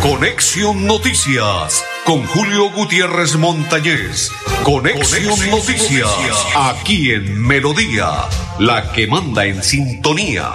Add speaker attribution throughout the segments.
Speaker 1: Conexión Noticias con Julio Gutiérrez Montañez. Conexión, Noticias, aquí en Melodía, la que manda en sintonía.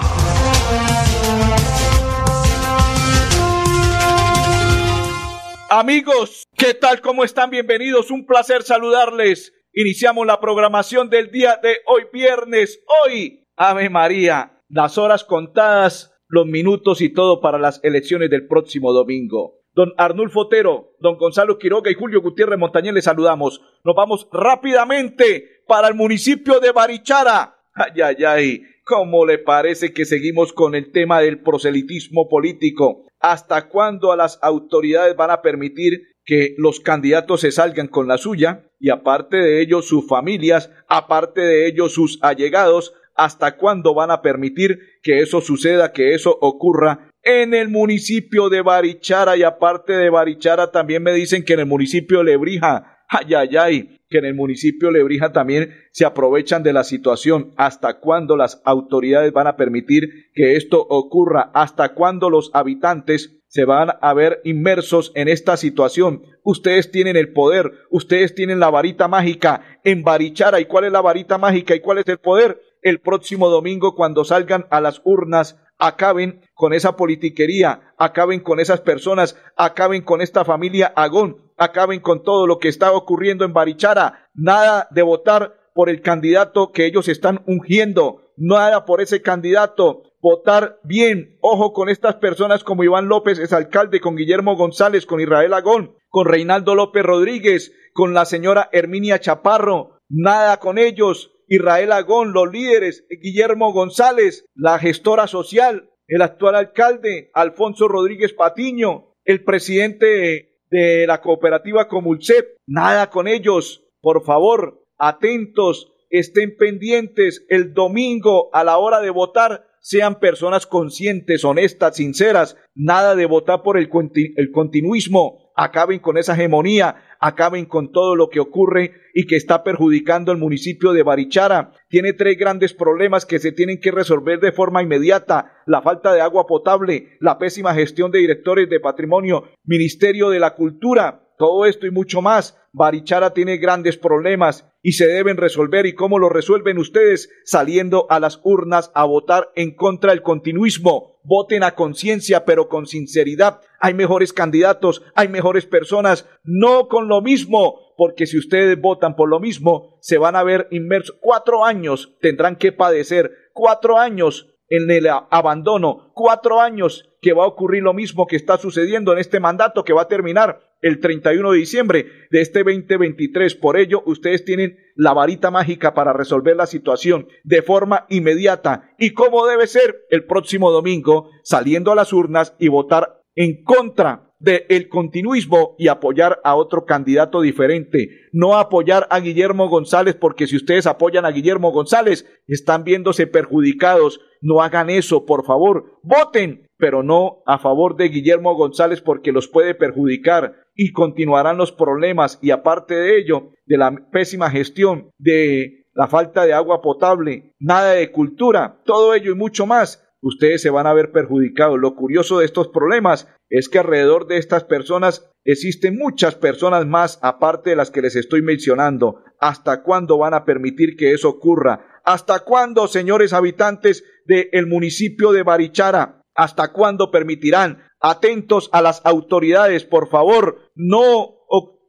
Speaker 2: Amigos, ¿qué tal? ¿Cómo están? Bienvenidos. Un placer saludarles. Iniciamos la programación del día de hoy, viernes. Hoy, Ave María, las horas contadas, los minutos y todo para las elecciones del próximo domingo. Don Arnulfo Otero, don Gonzalo Quiroga y Julio Gutiérrez Montañez les saludamos. Nos vamos rápidamente para el municipio de Barichara. Ay, ay, ay. ¿Cómo le parece que seguimos con el tema del proselitismo político? ¿Hasta cuándo a las autoridades van a permitir que los candidatos se salgan con la suya? Y aparte de ello, sus familias, aparte de ello, sus allegados, ¿hasta cuándo van a permitir que eso suceda, que eso ocurra en el municipio de Barichara? Y aparte de Barichara, también me dicen que en el municipio de Lebrija, ay, ay, ay, que en el municipio de Lebrija también se aprovechan de la situación. ¿Hasta cuándo las autoridades van a permitir que esto ocurra? ¿Hasta cuándo los habitantes se van a ver inmersos en esta situación? Ustedes tienen el poder, ustedes tienen la varita mágica en Barichara. ¿Y cuál es la varita mágica y cuál es el poder? El próximo domingo cuando salgan a las urnas acaben con esa politiquería, acaben con esas personas, acaben con esta familia Agón, acaben con todo lo que está ocurriendo en Barichara. Nada de votar por el candidato que ellos están ungiendo, nada por ese candidato. Votar bien, ojo con estas personas como Iván López, es alcalde, con Guillermo González, con Israel Agón, con Reinaldo López Rodríguez, con la señora Herminia Chaparro, nada con ellos. Israel Agón, los líderes, Guillermo González, la gestora social, el actual alcalde, Alfonso Rodríguez Patiño, el presidente de la cooperativa Comulcep, nada con ellos. Por favor, atentos, estén pendientes el domingo a la hora de votar. Sean personas conscientes, honestas, sinceras, nada de votar por el, el continuismo, acaben con esa hegemonía, acaben con todo lo que ocurre y que está perjudicando al municipio de Barichara. Tiene tres grandes problemas que se tienen que resolver de forma inmediata. La falta de agua potable, la pésima gestión de directores de patrimonio, Ministerio de la Cultura, todo esto y mucho más. Barichara tiene grandes problemas y se deben resolver. ¿Y cómo lo resuelven ustedes? Saliendo a las urnas a votar en contra del continuismo. Voten a conciencia, pero con sinceridad. Hay mejores candidatos, hay mejores personas, no con lo mismo, porque si ustedes votan por lo mismo, se van a ver inmersos. Cuatro años tendrán que padecer, cuatro años en el abandono, cuatro años que va a ocurrir lo mismo que está sucediendo en este mandato que va a terminar el 31 de diciembre de este 2023. Por ello, ustedes tienen la varita mágica para resolver la situación de forma inmediata y como debe ser el próximo domingo, saliendo a las urnas y votar en contra del continuismo y apoyar a otro candidato diferente. No apoyar a Guillermo González porque si ustedes apoyan a Guillermo González están viéndose perjudicados. No hagan eso, por favor. Voten, pero no a favor de Guillermo González porque los puede perjudicar y continuarán los problemas y aparte de ello, de la pésima gestión, de la falta de agua potable, nada de cultura, todo ello y mucho más ustedes se van a ver perjudicados. Lo curioso de estos problemas es que alrededor de estas personas existen muchas personas más aparte de las que les estoy mencionando. ¿Hasta cuándo van a permitir que eso ocurra? ¿Hasta cuándo, señores habitantes del municipio de Barichara? ¿Hasta cuándo permitirán? Atentos a las autoridades, por favor, no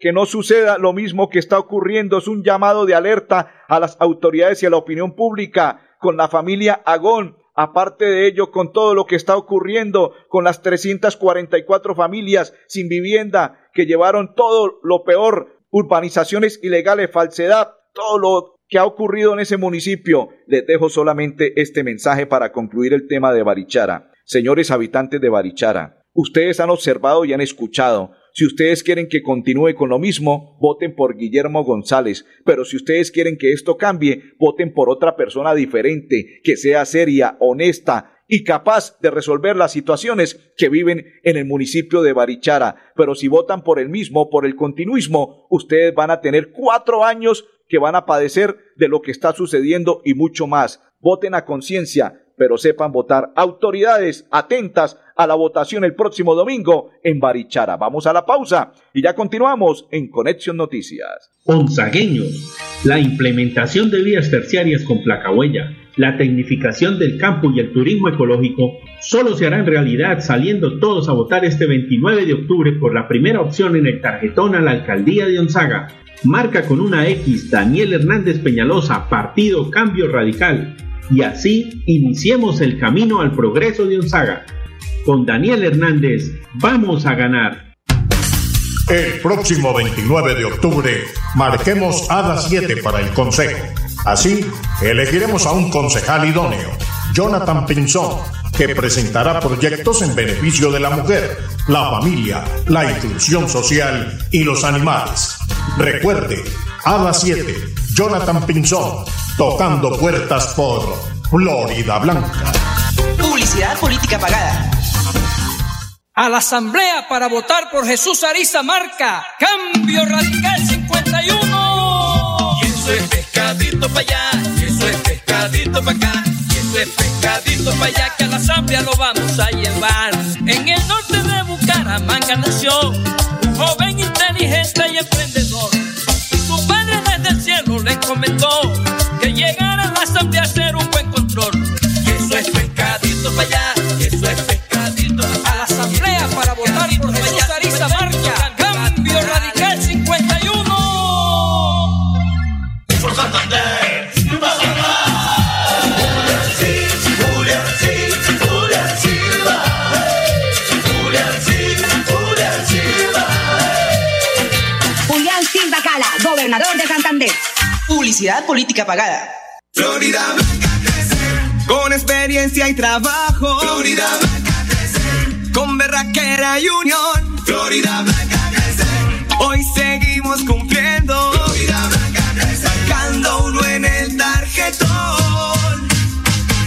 Speaker 2: que no suceda lo mismo que está ocurriendo. Es un llamado de alerta a las autoridades y a la opinión pública con la familia Agón, Aparte de ello, con todo lo que está ocurriendo, con las 344 familias sin vivienda que llevaron todo lo peor, urbanizaciones ilegales, falsedad, todo lo que ha ocurrido en ese municipio, les dejo solamente este mensaje para concluir el tema de Barichara. Señores habitantes de Barichara, ustedes han observado y han escuchado si ustedes quieren que continúe con lo mismo, voten por Guillermo González. Pero si ustedes quieren que esto cambie, voten por otra persona diferente, que sea seria, honesta y capaz de resolver las situaciones que viven en el municipio de Barichara. Pero si votan por el mismo, por el continuismo, ustedes van a tener cuatro años que van a padecer de lo que está sucediendo y mucho más. Voten a conciencia, pero sepan votar. Autoridades atentas a la votación el próximo domingo en Barichara. Vamos a la pausa y ya continuamos en Conexión Noticias.
Speaker 3: Onzagueños, la implementación de vías terciarias con placa huella, la tecnificación del campo y el turismo ecológico solo se hará en realidad saliendo todos a votar este 29 de octubre por la primera opción en el tarjetón a la alcaldía de Onzaga. Marca con una X Daniel Hernández Peñalosa, Partido Cambio Radical y así iniciemos el camino al progreso de Onzaga. Con Daniel Hernández vamos a ganar.
Speaker 4: El próximo 29 de octubre marquemos a las 7 para el Consejo. Así, elegiremos a un concejal idóneo, Jonathan Pinzón, que presentará proyectos en beneficio de la mujer, la familia, la inclusión social y los animales. Recuerde, a las 7, Jonathan Pinzón, tocando puertas por Florida Blanca.
Speaker 5: Publicidad política pagada.
Speaker 6: A la asamblea para votar por Jesús Ariza Marca. Cambio Radical 51.
Speaker 7: Y eso es pescadito para allá. Y eso es pescadito para acá. Y eso es pescadito para allá. Que a la asamblea lo vamos a llevar. En el norte de Bucaramanga nació un joven inteligente y emprendedor. Y su padre desde el cielo le comentó hacer un buen control. Y eso es pescadito para allá, y eso es pescadito
Speaker 6: A la asamblea para votar por Jesús Ariza. Cambio Radical 51.
Speaker 7: Por Santander,
Speaker 5: Julián Silva Cala, gobernador de Santander. Publicidad política pagada.
Speaker 8: Florida Blanca crece con experiencia y trabajo. Florida Blanca crece con berraquera y unión. Florida Blanca crece. Hoy seguimos cumpliendo. Florida Blanca crece sacando uno en el tarjetón.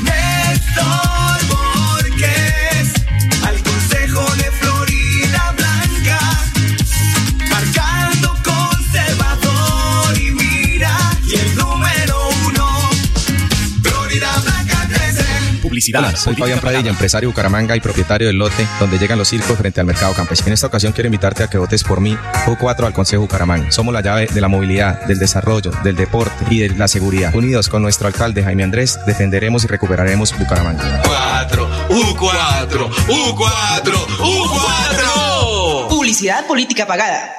Speaker 8: Néstor
Speaker 9: Hola, soy Fabián Pradilla, empresario de Bucaramanga y propietario del lote donde llegan los circos frente al mercado campesino. En esta ocasión quiero invitarte a que votes por mí, U4 al Consejo Bucaramanga. Somos la llave de la movilidad, del desarrollo, del deporte y de la seguridad. Unidos con nuestro alcalde Jaime Andrés, defenderemos y recuperaremos Bucaramanga.
Speaker 7: 4, U4, U4, U4.
Speaker 5: Publicidad política pagada.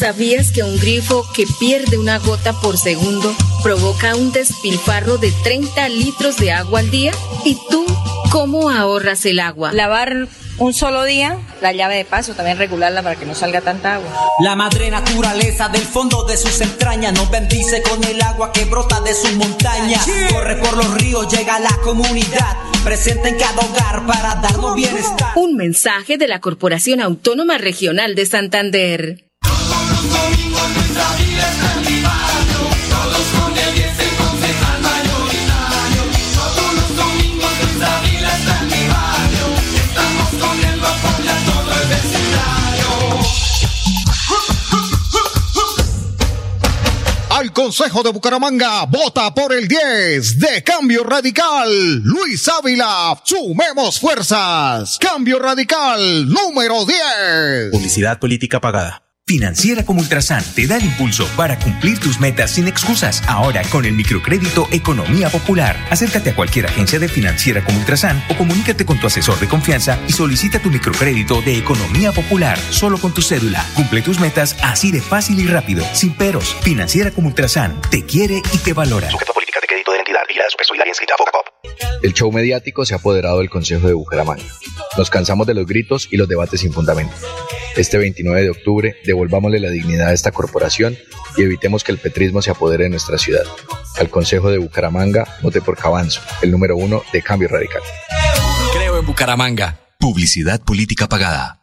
Speaker 10: ¿Sabías que un grifo que pierde una gota por segundo provoca un despilfarro de 30 litros de agua al día? ¿Y tú cómo ahorras el agua?
Speaker 11: Lavar un solo día, la llave de paso, también regularla para que no salga tanta agua.
Speaker 12: La madre naturaleza del fondo de sus entrañas nos bendice con el agua que brota de sus montañas. Corre por los ríos, llega a la comunidad, presente en cada hogar para darnos bienestar.
Speaker 10: Un mensaje de la Corporación Autónoma Regional de Santander.
Speaker 13: Consejo de Bucaramanga, vota por el 10 de Cambio Radical. Luis Ávila, sumemos fuerzas. Cambio Radical número 10.
Speaker 14: Publicidad política pagada. Financiera como Ultrasan te da el impulso para cumplir tus metas sin excusas. Ahora con el microcrédito Economía Popular. Acércate a cualquier agencia de Financiera como Ultrasan o comunícate con tu asesor de confianza y solicita tu microcrédito de Economía Popular solo con tu cédula. Cumple tus metas así de fácil y rápido, sin peros. Financiera como Ultrasan te quiere y te valora.
Speaker 15: El show mediático se ha apoderado del Consejo de Bucaramanga. Nos cansamos de los gritos y los debates sin fundamento. Este 29 de octubre devolvámosle la dignidad a esta corporación y evitemos que el petrismo se apodere de nuestra ciudad. Al Consejo de Bucaramanga, vote por Cabanzo, el número uno de Cambio Radical.
Speaker 14: Creo en Bucaramanga. Publicidad política pagada.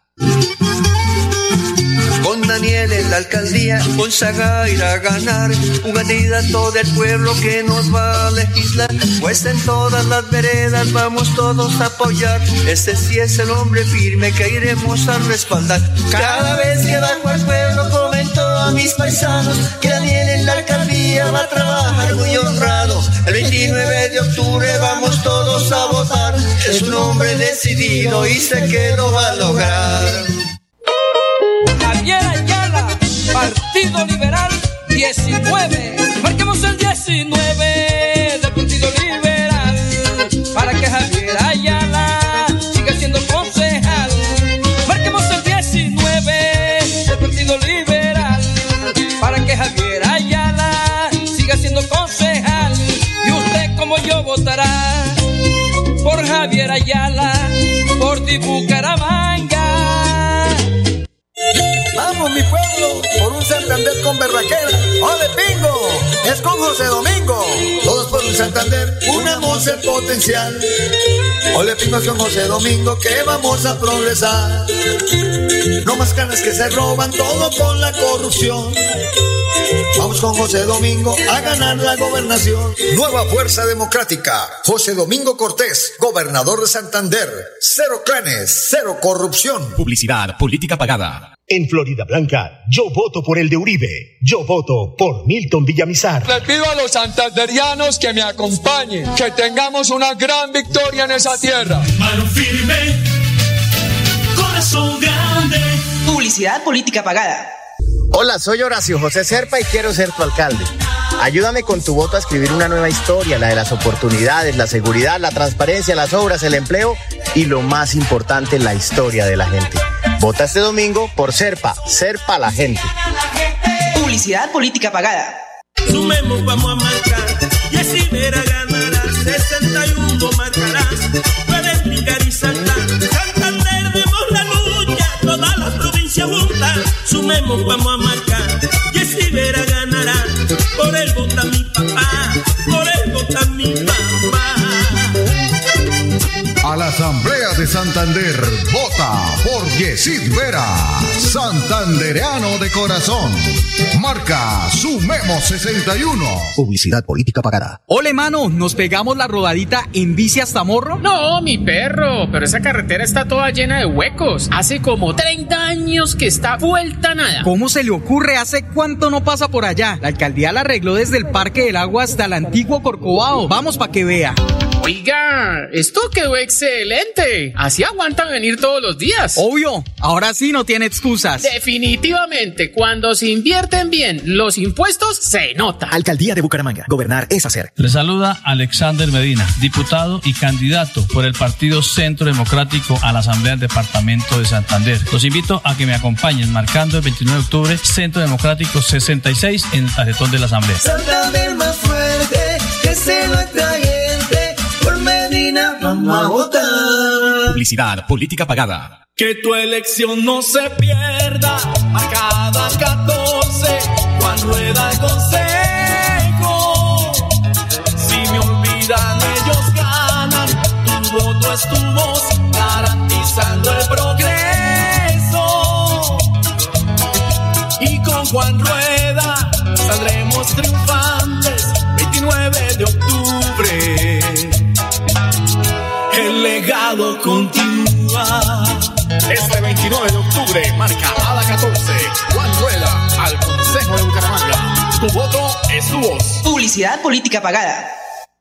Speaker 16: Con Daniel la alcaldía, Gonzaga irá a ganar. Un candidato del pueblo que nos va a legislar. Pues en todas las veredas vamos todos a apoyar. Este sí es el hombre firme que iremos a respaldar. Cada vez que bajo al pueblo comento a mis paisanos que Daniel en la alcaldía día va a trabajar muy honrado. El 29 de octubre vamos todos a votar. Es un hombre decidido y sé que lo va a lograr.
Speaker 6: Javier Partido Liberal 19. Marquemos el 19 del Partido Liberal para que Javier Ayala siga siendo concejal. Marquemos el 19 del Partido Liberal para que Javier Ayala siga siendo concejal. Y usted como yo votará por Javier Ayala, por ti Bucaramanga.
Speaker 17: Vamos, mi pueblo, por un Santander con berraquera. ¡Ole, pingo! Es con José Domingo.
Speaker 16: Todos por un Santander, unamos el potencial. Ole, pingo con José Domingo, que vamos a progresar. No más canas que se roban, todo con la corrupción. Vamos con José Domingo a ganar la gobernación.
Speaker 13: Nueva Fuerza Democrática. José Domingo Cortés, gobernador de Santander. Cero clanes, cero corrupción.
Speaker 14: Publicidad, política pagada.
Speaker 18: En Florida Blanca, yo voto por el de Uribe. Yo voto por Milton Villamizar.
Speaker 19: Les pido a los santanderianos que me acompañen, que tengamos una gran victoria en esa tierra.
Speaker 20: Mano firme, corazón grande.
Speaker 5: Publicidad política pagada.
Speaker 21: Hola, soy Horacio José Serpa y quiero ser tu alcalde. Ayúdame con tu voto a escribir una nueva historia, la de las oportunidades, la seguridad, la transparencia, las obras, el empleo y lo más importante, la historia de la gente. Vota este domingo por Serpa, Serpa la gente.
Speaker 5: Publicidad política pagada.
Speaker 20: Sumemos, vamos a marcar. Y así verá ganará. 61 marcarás. Sumemos, vamos a marcar. Y así verá ganará. Por el vota mi papá. Por el vota mi papá.
Speaker 13: A la Asamblea de Santander, vota por Yesid Vera, santandereano de corazón. Marca Sumemos 61.
Speaker 22: Publicidad política pagada.
Speaker 23: Ole, mano, ¿nos pegamos la rodadita en bici hasta Morro?
Speaker 24: No, mi perro, pero esa carretera está toda llena de huecos. Hace como 30 años que está vuelta nada.
Speaker 23: ¿Cómo se le ocurre? ¿Hace cuánto no pasa por allá? La alcaldía la arregló desde el Parque del Agua hasta el antiguo Corcovado. Vamos pa' que vea.
Speaker 24: Oiga, esto quedó excelente. Así aguantan venir todos los días.
Speaker 23: Obvio, ahora sí no tiene excusas.
Speaker 24: Definitivamente, cuando se invierten bien los impuestos, se nota.
Speaker 22: Alcaldía de Bucaramanga. Gobernar es hacer.
Speaker 25: Le saluda Alexander Medina, diputado y candidato por el Partido Centro Democrático a la Asamblea del Departamento de Santander. Los invito a que me acompañen marcando el 29 de octubre Centro Democrático 66 en el tarjetón de la Asamblea.
Speaker 16: Santander más fuerte, que se nuestra gente. Vamos a votar.
Speaker 14: Publicidad, política pagada.
Speaker 20: Que tu elección no se pierda. A cada 14, Juan Rueda el consejo. Si me olvidan, ellos ganan. Tu voto es tu voz, garantizando el progreso. Y con Juan Rueda continúa.
Speaker 13: Este 29 de octubre marca a la 14. Juan Rueda al Consejo de Bucaramanga. Tu voto es tu voz.
Speaker 5: Publicidad política pagada.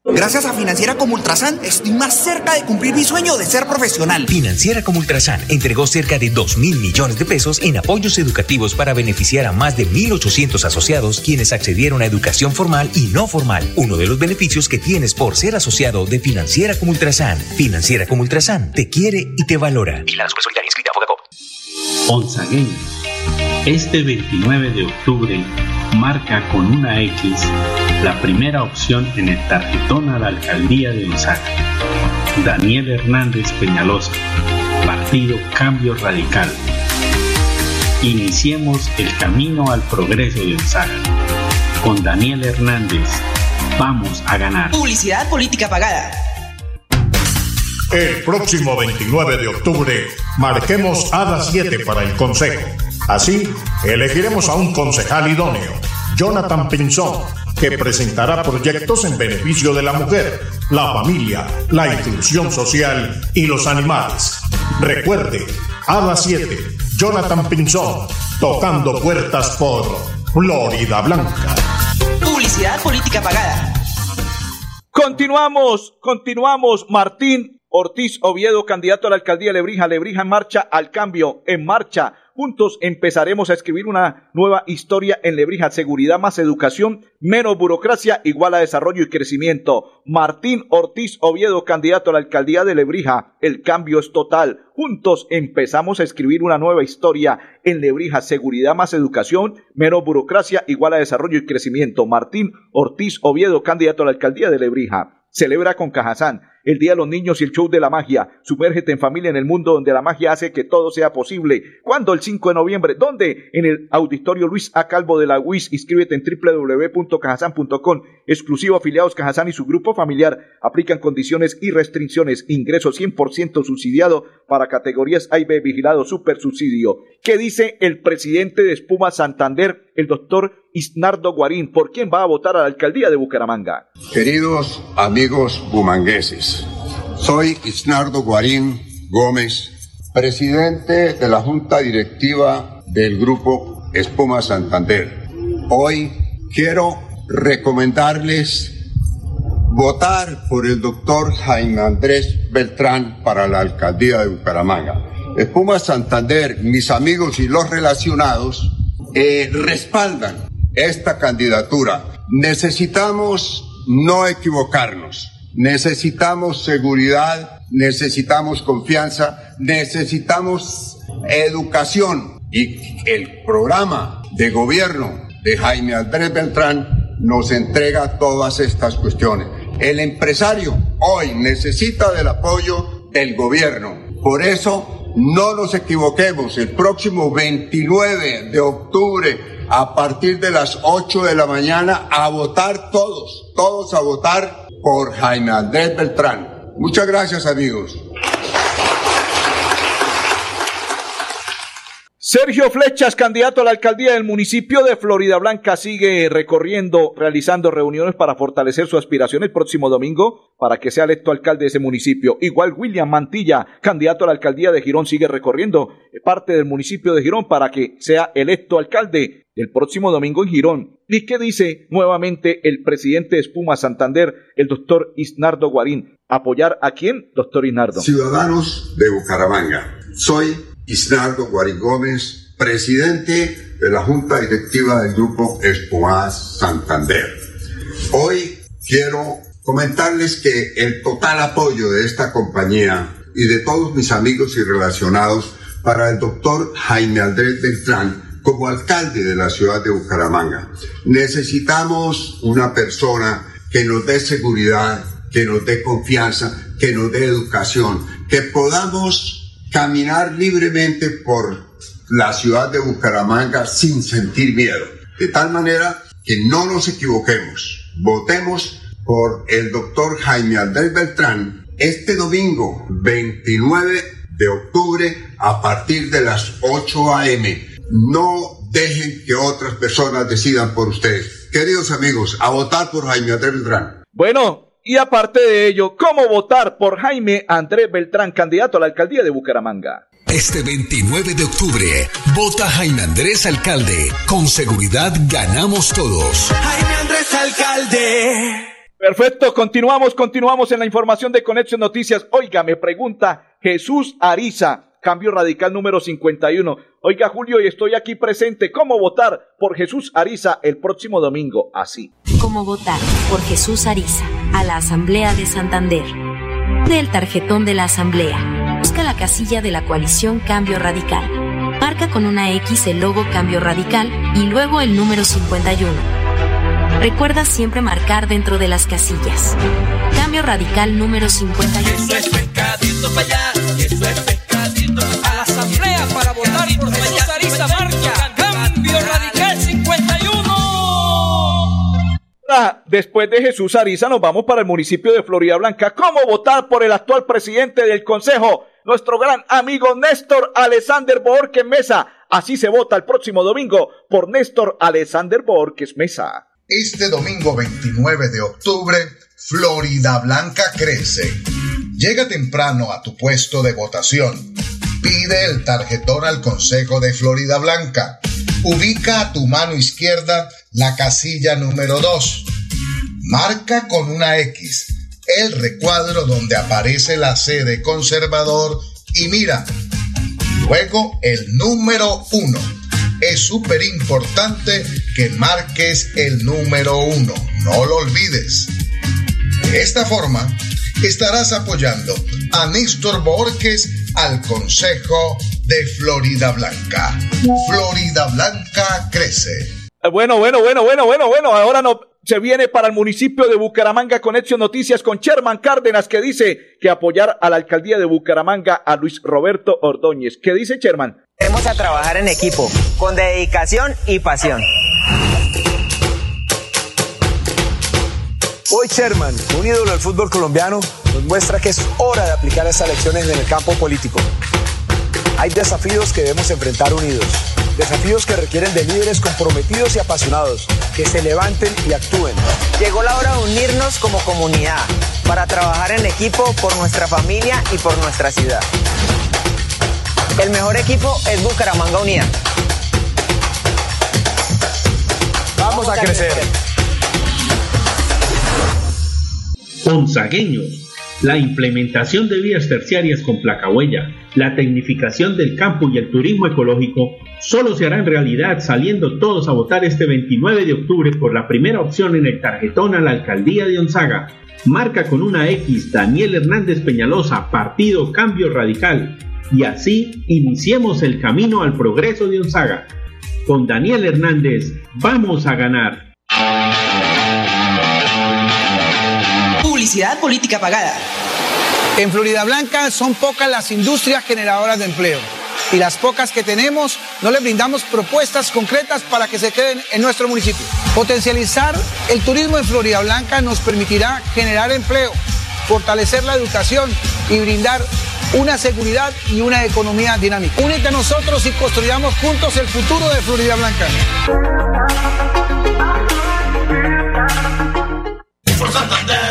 Speaker 17: Gracias a Financiera como Ultrasan, estoy más cerca de cumplir mi sueño de ser profesional.
Speaker 14: Financiera como Ultrasan entregó cerca de 2 mil millones de pesos en apoyos educativos para beneficiar a más de 1.800 asociados quienes accedieron a educación formal y no formal. Uno de los beneficios que tienes por ser asociado de Financiera como Ultrasan. Financiera como Ultrasan te quiere y te valora.
Speaker 26: Y la Solidaria inscrita a
Speaker 3: again. Este 29 de octubre marca con una X la primera opción en el tarjetón a la alcaldía de Gonzaga. Daniel Hernández Peñalosa, Partido Cambio Radical. Iniciemos el camino al progreso de Gonzaga. Con Daniel Hernández, vamos a ganar.
Speaker 5: Publicidad política pagada.
Speaker 4: El próximo 29 de octubre marquemos a las 7 para el Consejo. Así, elegiremos a un concejal idóneo, Jonathan Pinzón, que presentará proyectos en beneficio de la mujer, la familia, la inclusión social y los animales. Recuerde, a las 7, Jonathan Pinzón, tocando puertas por Florida Blanca.
Speaker 5: Publicidad política pagada.
Speaker 2: Continuamos, continuamos. Martín Ortiz Oviedo, candidato a la alcaldía de Lebrija. Lebrija en marcha al cambio, en marcha. Juntos empezaremos a escribir una nueva historia en Lebrija. Seguridad más educación, menos burocracia, igual a desarrollo y crecimiento. Martín Ortiz Oviedo, candidato a la alcaldía de Lebrija. El cambio es total. Juntos empezamos a escribir una nueva historia en Lebrija. Seguridad más educación, menos burocracia, igual a desarrollo y crecimiento. Martín Ortiz Oviedo, candidato a la alcaldía de Lebrija. Celebra con Cajazán el Día de los Niños y el Show de la Magia. Sumérgete en familia en el mundo donde la magia hace que todo sea posible. ¿Cuándo? El 5 de noviembre. ¿Dónde? En el Auditorio Luis A. Calvo de la UIS. Inscríbete en www.cajazán.com. Exclusivo afiliados Cajazán y su grupo familiar. Aplican condiciones y restricciones. Ingreso 100% subsidiado para categorías A y B. Vigilado super subsidio. ¿Qué dice el presidente de Espuma Santander, el doctor Isnardo Guarín? ¿Por quién va a votar a la alcaldía de Bucaramanga?
Speaker 27: Queridos amigos bumangueses, soy Isnardo Guarín Gómez, presidente de la Junta Directiva del Grupo Espuma Santander. Hoy quiero recomendarles votar por el doctor Jaime Andrés Beltrán para la alcaldía de Bucaramanga. Espuma Santander, mis amigos y los relacionados eh, respaldan esta candidatura. Necesitamos no equivocarnos. Necesitamos seguridad, necesitamos confianza, necesitamos educación. Y el programa de gobierno de Jaime Andrés Beltrán nos entrega todas estas cuestiones. El empresario hoy necesita del apoyo del gobierno. Por eso no nos equivoquemos. El próximo 29 de octubre a partir de las 8 de la mañana a votar todos, todos a votar por Jaime Andrés Beltrán. Muchas gracias amigos.
Speaker 2: Sergio Flechas, candidato a la alcaldía del municipio de Florida Blanca, sigue recorriendo, realizando reuniones para fortalecer su aspiración el próximo domingo para que sea electo alcalde de ese municipio. Igual William Mantilla, candidato a la alcaldía de Girón, sigue recorriendo parte del municipio de Girón para que sea electo alcalde el próximo domingo en Girón. ¿Y qué dice nuevamente el presidente de Espuma Santander, el doctor Isnardo Guarín? ¿Apoyar a quién, doctor Isnardo?
Speaker 27: Ciudadanos de Bucaramanga. Soy Isnardo Guarín Gómez, presidente de la Junta Directiva del Grupo Espumas Santander. Hoy quiero comentarles que el total apoyo de esta compañía y de todos mis amigos y relacionados para el doctor Jaime Andrés Beltrán como alcalde de la ciudad de Bucaramanga. Necesitamos una persona que nos dé seguridad, que nos dé confianza, que nos dé educación, que podamos caminar libremente por la ciudad de Bucaramanga sin sentir miedo. De tal manera que no nos equivoquemos. Votemos por el doctor Jaime Andrés Beltrán este domingo 29 de octubre a partir de las 8 a.m. No dejen que otras personas decidan por ustedes. Queridos amigos, a votar por Jaime Andrés Beltrán.
Speaker 2: Bueno, y aparte de ello, ¿cómo votar por Jaime Andrés Beltrán, candidato a la alcaldía de Bucaramanga?
Speaker 28: Este 29 de octubre, vota Jaime Andrés Alcalde. Con seguridad ganamos todos.
Speaker 8: Jaime Andrés Alcalde.
Speaker 2: Perfecto, continuamos, continuamos en la información de Conexión Noticias. Oiga, me pregunta Jesús Ariza, cambio radical número 51. Oiga, Julio, y estoy aquí presente. ¿Cómo votar por Jesús Ariza el próximo domingo? Así.
Speaker 29: ¿Cómo votar por Jesús Ariza a la Asamblea de Santander? Del tarjetón de la Asamblea. Busca la casilla de la coalición Cambio Radical. Marca con una X el logo Cambio Radical y luego el número 51. Recuerda siempre marcar dentro de las casillas. Cambio Radical número 51.
Speaker 7: Eso es pescadito para allá, eso es pescadito
Speaker 6: a la asamblea para votar por Jesús Ariza Marca. Cambio Radical 51.
Speaker 2: Ah, Después de Jesús Ariza nos vamos para el municipio de Florida Blanca. ¿Cómo votar por el actual presidente del consejo? Nuestro gran amigo Néstor Alexander Borges Mesa. Así se vota el próximo domingo por Néstor Alexander Borges Mesa.
Speaker 30: Este domingo 29 de octubre, Florida Blanca crece. Llega temprano a tu puesto de votación. Pide el tarjetón al Consejo de Florida Blanca. Ubica a tu mano izquierda la casilla número 2. marca con una X el recuadro donde aparece la sede conservador y mira, luego el número uno. Es súper importante que marques el número uno, no lo olvides. De esta forma, estarás apoyando a Néstor Borges al Consejo de Florida Blanca. Florida Blanca crece.
Speaker 2: Eh, bueno, bueno, bueno, bueno, bueno, bueno. Ahora no, se viene para el municipio de Bucaramanga Conexión Noticias con Sherman Cárdenas que dice que apoyar a la alcaldía de Bucaramanga a Luis Roberto Ordóñez. ¿Qué dice Sherman?
Speaker 21: Vamos a trabajar en equipo, con dedicación y pasión.
Speaker 20: Hoy Sherman, un ídolo del fútbol colombiano, nos muestra que es hora de aplicar estas lecciones en el campo político. Hay desafíos que debemos enfrentar unidos. Desafíos que requieren de líderes comprometidos y apasionados, que se levanten y actúen.
Speaker 21: Llegó la hora de unirnos como comunidad para trabajar en equipo por nuestra familia y por nuestra ciudad. El mejor equipo es Bucaramanga Unida.
Speaker 20: Vamos a crecer.
Speaker 3: Onzagueños. La implementación de vías terciarias con placa huella, la tecnificación del campo y el turismo ecológico solo se hará en realidad saliendo todos a votar este 29 de octubre por la primera opción en el tarjetón a la alcaldía de Onzaga. Marca con una X Daniel Hernández Peñalosa, Partido Cambio Radical. Y así iniciemos el camino al progreso de Onzaga. Con Daniel Hernández vamos a ganar.
Speaker 31: Publicidad política pagada.
Speaker 17: En Florida Blanca son pocas las industrias generadoras de empleo y las pocas que tenemos no les brindamos propuestas concretas para que se queden en nuestro municipio. Potencializar el turismo en Florida Blanca nos permitirá generar empleo, fortalecer la educación y brindar una seguridad y una economía dinámica. Únete a nosotros y construyamos juntos el futuro de Florida Blanca.
Speaker 31: Julián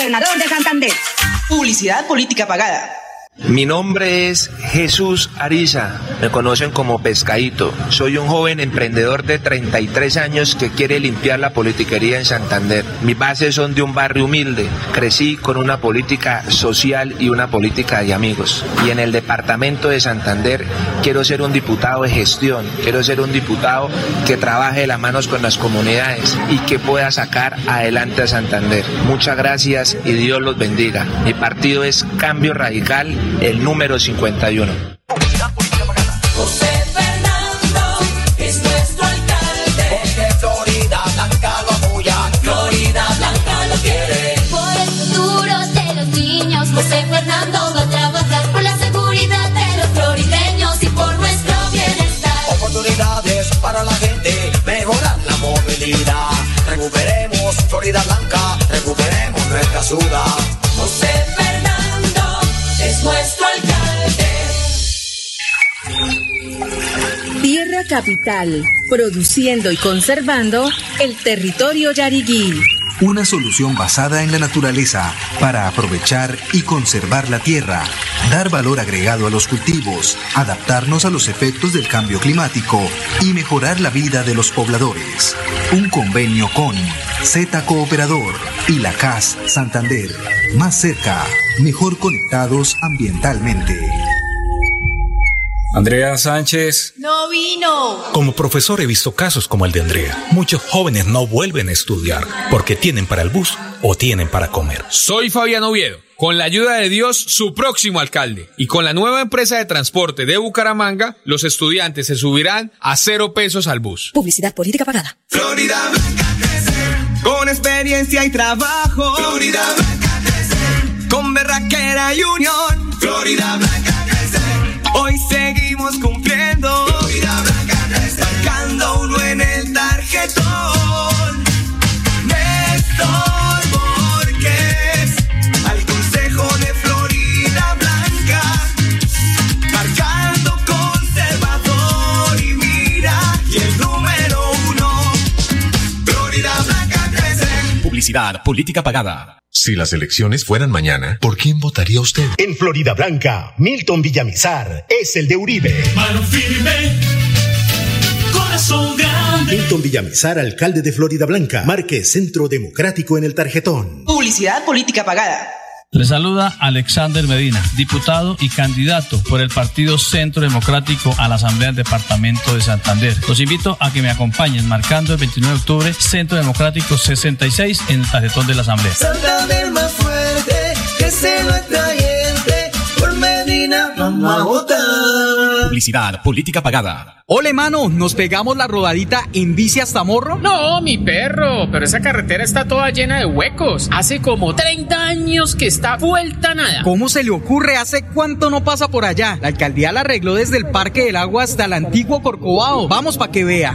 Speaker 31: gobernador de Santander. Publicidad política pagada.
Speaker 32: Mi nombre es Jesús Ariza, me conocen como Pescadito. Soy un joven emprendedor de 33 años que quiere limpiar la politiquería en Santander. Mis bases son de un barrio humilde. Crecí con una política social y una política de amigos. Y en el departamento de Santander quiero ser un diputado de gestión, quiero ser un diputado que trabaje de las manos con las comunidades y que pueda sacar adelante a Santander. Muchas gracias y Dios los bendiga. Mi partido es Cambio Radical el número 51.
Speaker 8: José Fernando es nuestro alcalde. Florida Blanca lo apoya. Florida Blanca lo quiere.
Speaker 33: Por el futuro de los niños, José Fernando va a trabajar por la seguridad de los florideños y por nuestro bienestar.
Speaker 8: Oportunidades para la gente, mejorar la movilidad. Recuperemos Florida Blanca, recuperemos nuestra ciudad. Es nuestro alcalde.
Speaker 5: Tierra Capital, produciendo y conservando el territorio yariguí.
Speaker 34: Una solución basada en la naturaleza para aprovechar y conservar la tierra, dar valor agregado a los cultivos, adaptarnos a los efectos del cambio climático y mejorar la vida de los pobladores. Un convenio con Z Cooperador y la CAS Santander. Más cerca, mejor conectados ambientalmente.
Speaker 35: Andrea Sánchez.
Speaker 33: No vino.
Speaker 35: Como profesor he visto casos como el de Andrea. Muchos jóvenes no vuelven a estudiar porque tienen para el bus o tienen para comer.
Speaker 36: Soy Fabián Oviedo. Con la ayuda de Dios, su próximo alcalde. Y con la nueva empresa de transporte de Bucaramanga, los estudiantes se subirán a cero pesos al bus.
Speaker 5: Publicidad política pagada.
Speaker 8: Florida Blanca. Con experiencia y trabajo. Florida Blanca crece. Con berraquera y unión. Florida Blanca crece. Hoy seguimos cumpliendo.
Speaker 35: Publicidad política pagada. Si las elecciones fueran mañana, ¿por quién votaría usted?
Speaker 37: En Florida Blanca, Milton Villamizar es el de Uribe.
Speaker 16: Mano firme, corazón grande.
Speaker 37: Milton Villamizar, alcalde de Florida Blanca. Marque Centro Democrático en el tarjetón.
Speaker 5: Publicidad política pagada.
Speaker 25: Le saluda Alexander Medina, diputado y candidato por el Partido Centro Democrático a la Asamblea del Departamento de Santander. Los invito a que me acompañen marcando el 29 de octubre Centro Democrático 66 en el tarjetón de la Asamblea.
Speaker 16: Santander más fuerte, que se lo Vamos a votar.
Speaker 33: Publicidad, política pagada.
Speaker 23: Ole, mano, ¿nos pegamos la rodadita en bici hasta Morro?
Speaker 24: No, mi perro, pero esa carretera está toda llena de huecos. Hace como 30 años que está vuelta nada.
Speaker 23: ¿Cómo se le ocurre? ¿Hace cuánto no pasa por allá? La alcaldía la arregló desde el Parque del Agua hasta el antiguo Corcovado. Vamos para que vea.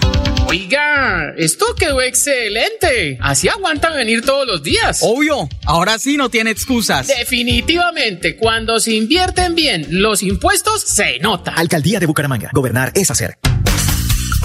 Speaker 24: Oiga, esto quedó excelente. Así aguantan venir todos los días.
Speaker 23: Obvio, ahora sí no tiene excusas.
Speaker 24: Definitivamente, cuando se invierten bien los impuestos, se nota.
Speaker 33: Alcaldía de Bucaramanga. Gobernar es hacer.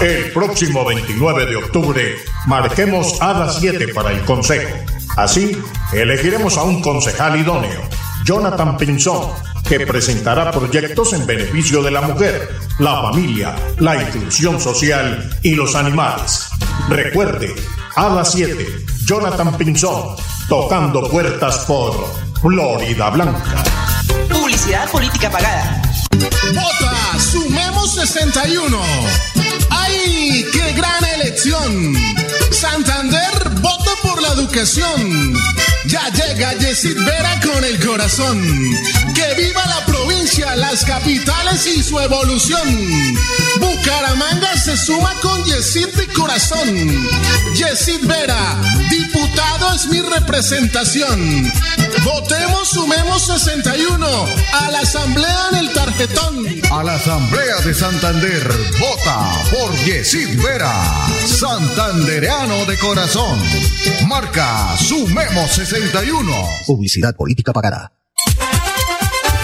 Speaker 4: El próximo 29 de octubre marquemos a las 7 para el Consejo. Así, elegiremos a un concejal idóneo, Jonathan Pinzón, que presentará proyectos en beneficio de la mujer, la familia, la inclusión social y los animales. Recuerde, a las 7, Jonathan Pinzón, tocando puertas por Florida Blanca.
Speaker 5: Publicidad política pagada.
Speaker 38: Vota Sumemos 61. ¡Ay, qué gran elección! Santander la educación. Ya llega Yesid Vera con el corazón. Que viva la provincia, las capitales y su evolución. Bucaramanga se suma con Yesid de corazón. Yesid Vera, diputado es mi representación. Votemos, sumemos 61 a la asamblea en el tarjetón.
Speaker 39: A la Asamblea de Santander, vota por Yesid Vera, santandereano de corazón. Marca Sumemos 61.
Speaker 33: Publicidad política pagada.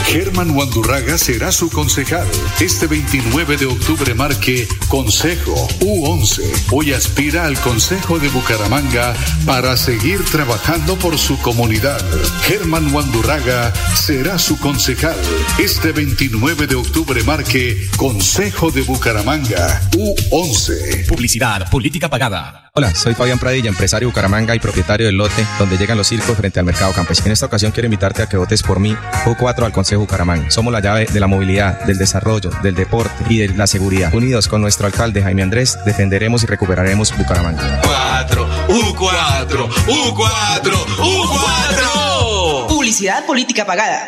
Speaker 40: Germán Wandurraga será su concejal. Este 29 de octubre marque Consejo U11. Hoy aspira al Consejo de Bucaramanga para seguir trabajando por su comunidad. Germán Wandurraga será su concejal. Este 29 de octubre marque Consejo de Bucaramanga U11.
Speaker 33: Publicidad, política pagada.
Speaker 9: Hola, soy Fabián Pradilla, empresario de Bucaramanga y propietario del lote donde llegan los circos frente al mercado campesino. En esta ocasión quiero invitarte a que votes por mí, U4 al Consejo Bucaramanga. Somos la llave de la movilidad, del desarrollo, del deporte y de la seguridad. Unidos con nuestro alcalde Jaime Andrés, defenderemos y recuperaremos Bucaramanga.
Speaker 16: 4, U4, U4, U4.
Speaker 5: Publicidad política pagada.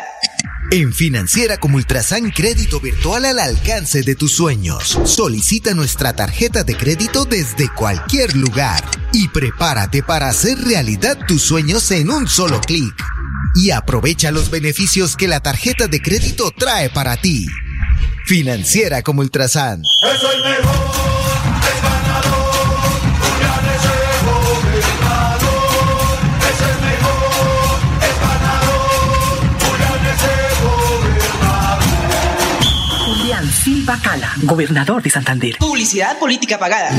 Speaker 41: En Financiera como Ultrasan Crédito Virtual al alcance de tus sueños. Solicita nuestra tarjeta de crédito desde cualquier lugar y prepárate para hacer realidad tus sueños en un solo clic. Y aprovecha los beneficios que la tarjeta de crédito trae para ti. Financiera como Ultrasan.
Speaker 16: Es el mejor,
Speaker 42: Silva Cala, gobernador de Santander.
Speaker 5: Publicidad política pagada.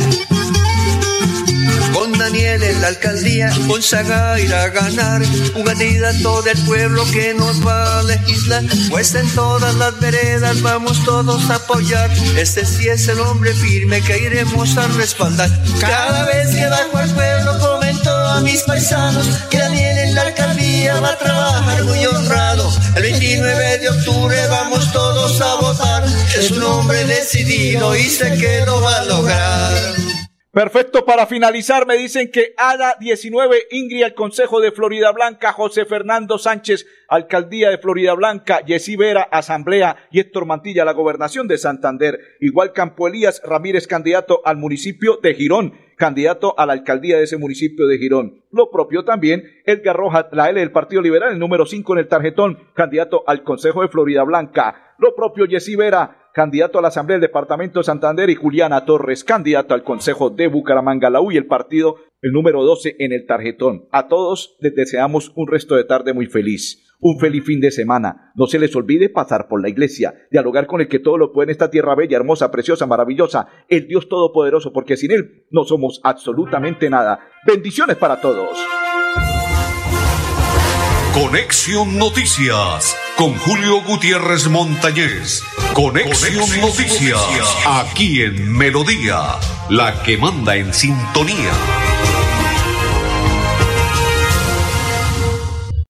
Speaker 16: Con Daniel en la alcaldía, con Saga ir a ganar. Un candidato del pueblo que nos va a legislar. Pues en todas las veredas vamos todos a apoyar. Este sí es el hombre firme que iremos a respaldar. Cada vez que bajo al pueblo comento a mis paisanos que Daniel alcaldía va a trabajar muy honrado. El 29 de octubre vamos todos a votar. Es un hombre decidido y sé que lo va a lograr.
Speaker 2: Perfecto, para finalizar me dicen que ADA 19, Ingrid al Consejo de Florida Blanca, José Fernando Sánchez, Alcaldía de Florida Blanca, Yesí Vera, Asamblea y Héctor Mantilla, la Gobernación de Santander. Igual Campo Elías Ramírez, candidato al municipio de Girón, candidato a la alcaldía de ese municipio de Girón. Lo propio también Edgar Rojas, la L del Partido Liberal, el número 5 en el tarjetón, candidato al Consejo de Florida Blanca. Lo propio Yesí Vera, candidato a la Asamblea del Departamento de Santander, y Juliana Torres, candidato al Consejo de Bucaramanga, la U y el partido, el número 12 en el tarjetón. A todos les deseamos un resto de tarde muy feliz. Un feliz fin de semana. No se les olvide pasar por la iglesia, dialogar con el que todo lo puede en esta tierra bella, hermosa, preciosa, maravillosa, el Dios Todopoderoso, porque sin Él no somos absolutamente nada. Bendiciones para todos.
Speaker 1: Conexión Noticias con Julio Gutiérrez Montañez. Conexión, Noticias, aquí en Melodía, la que manda en sintonía.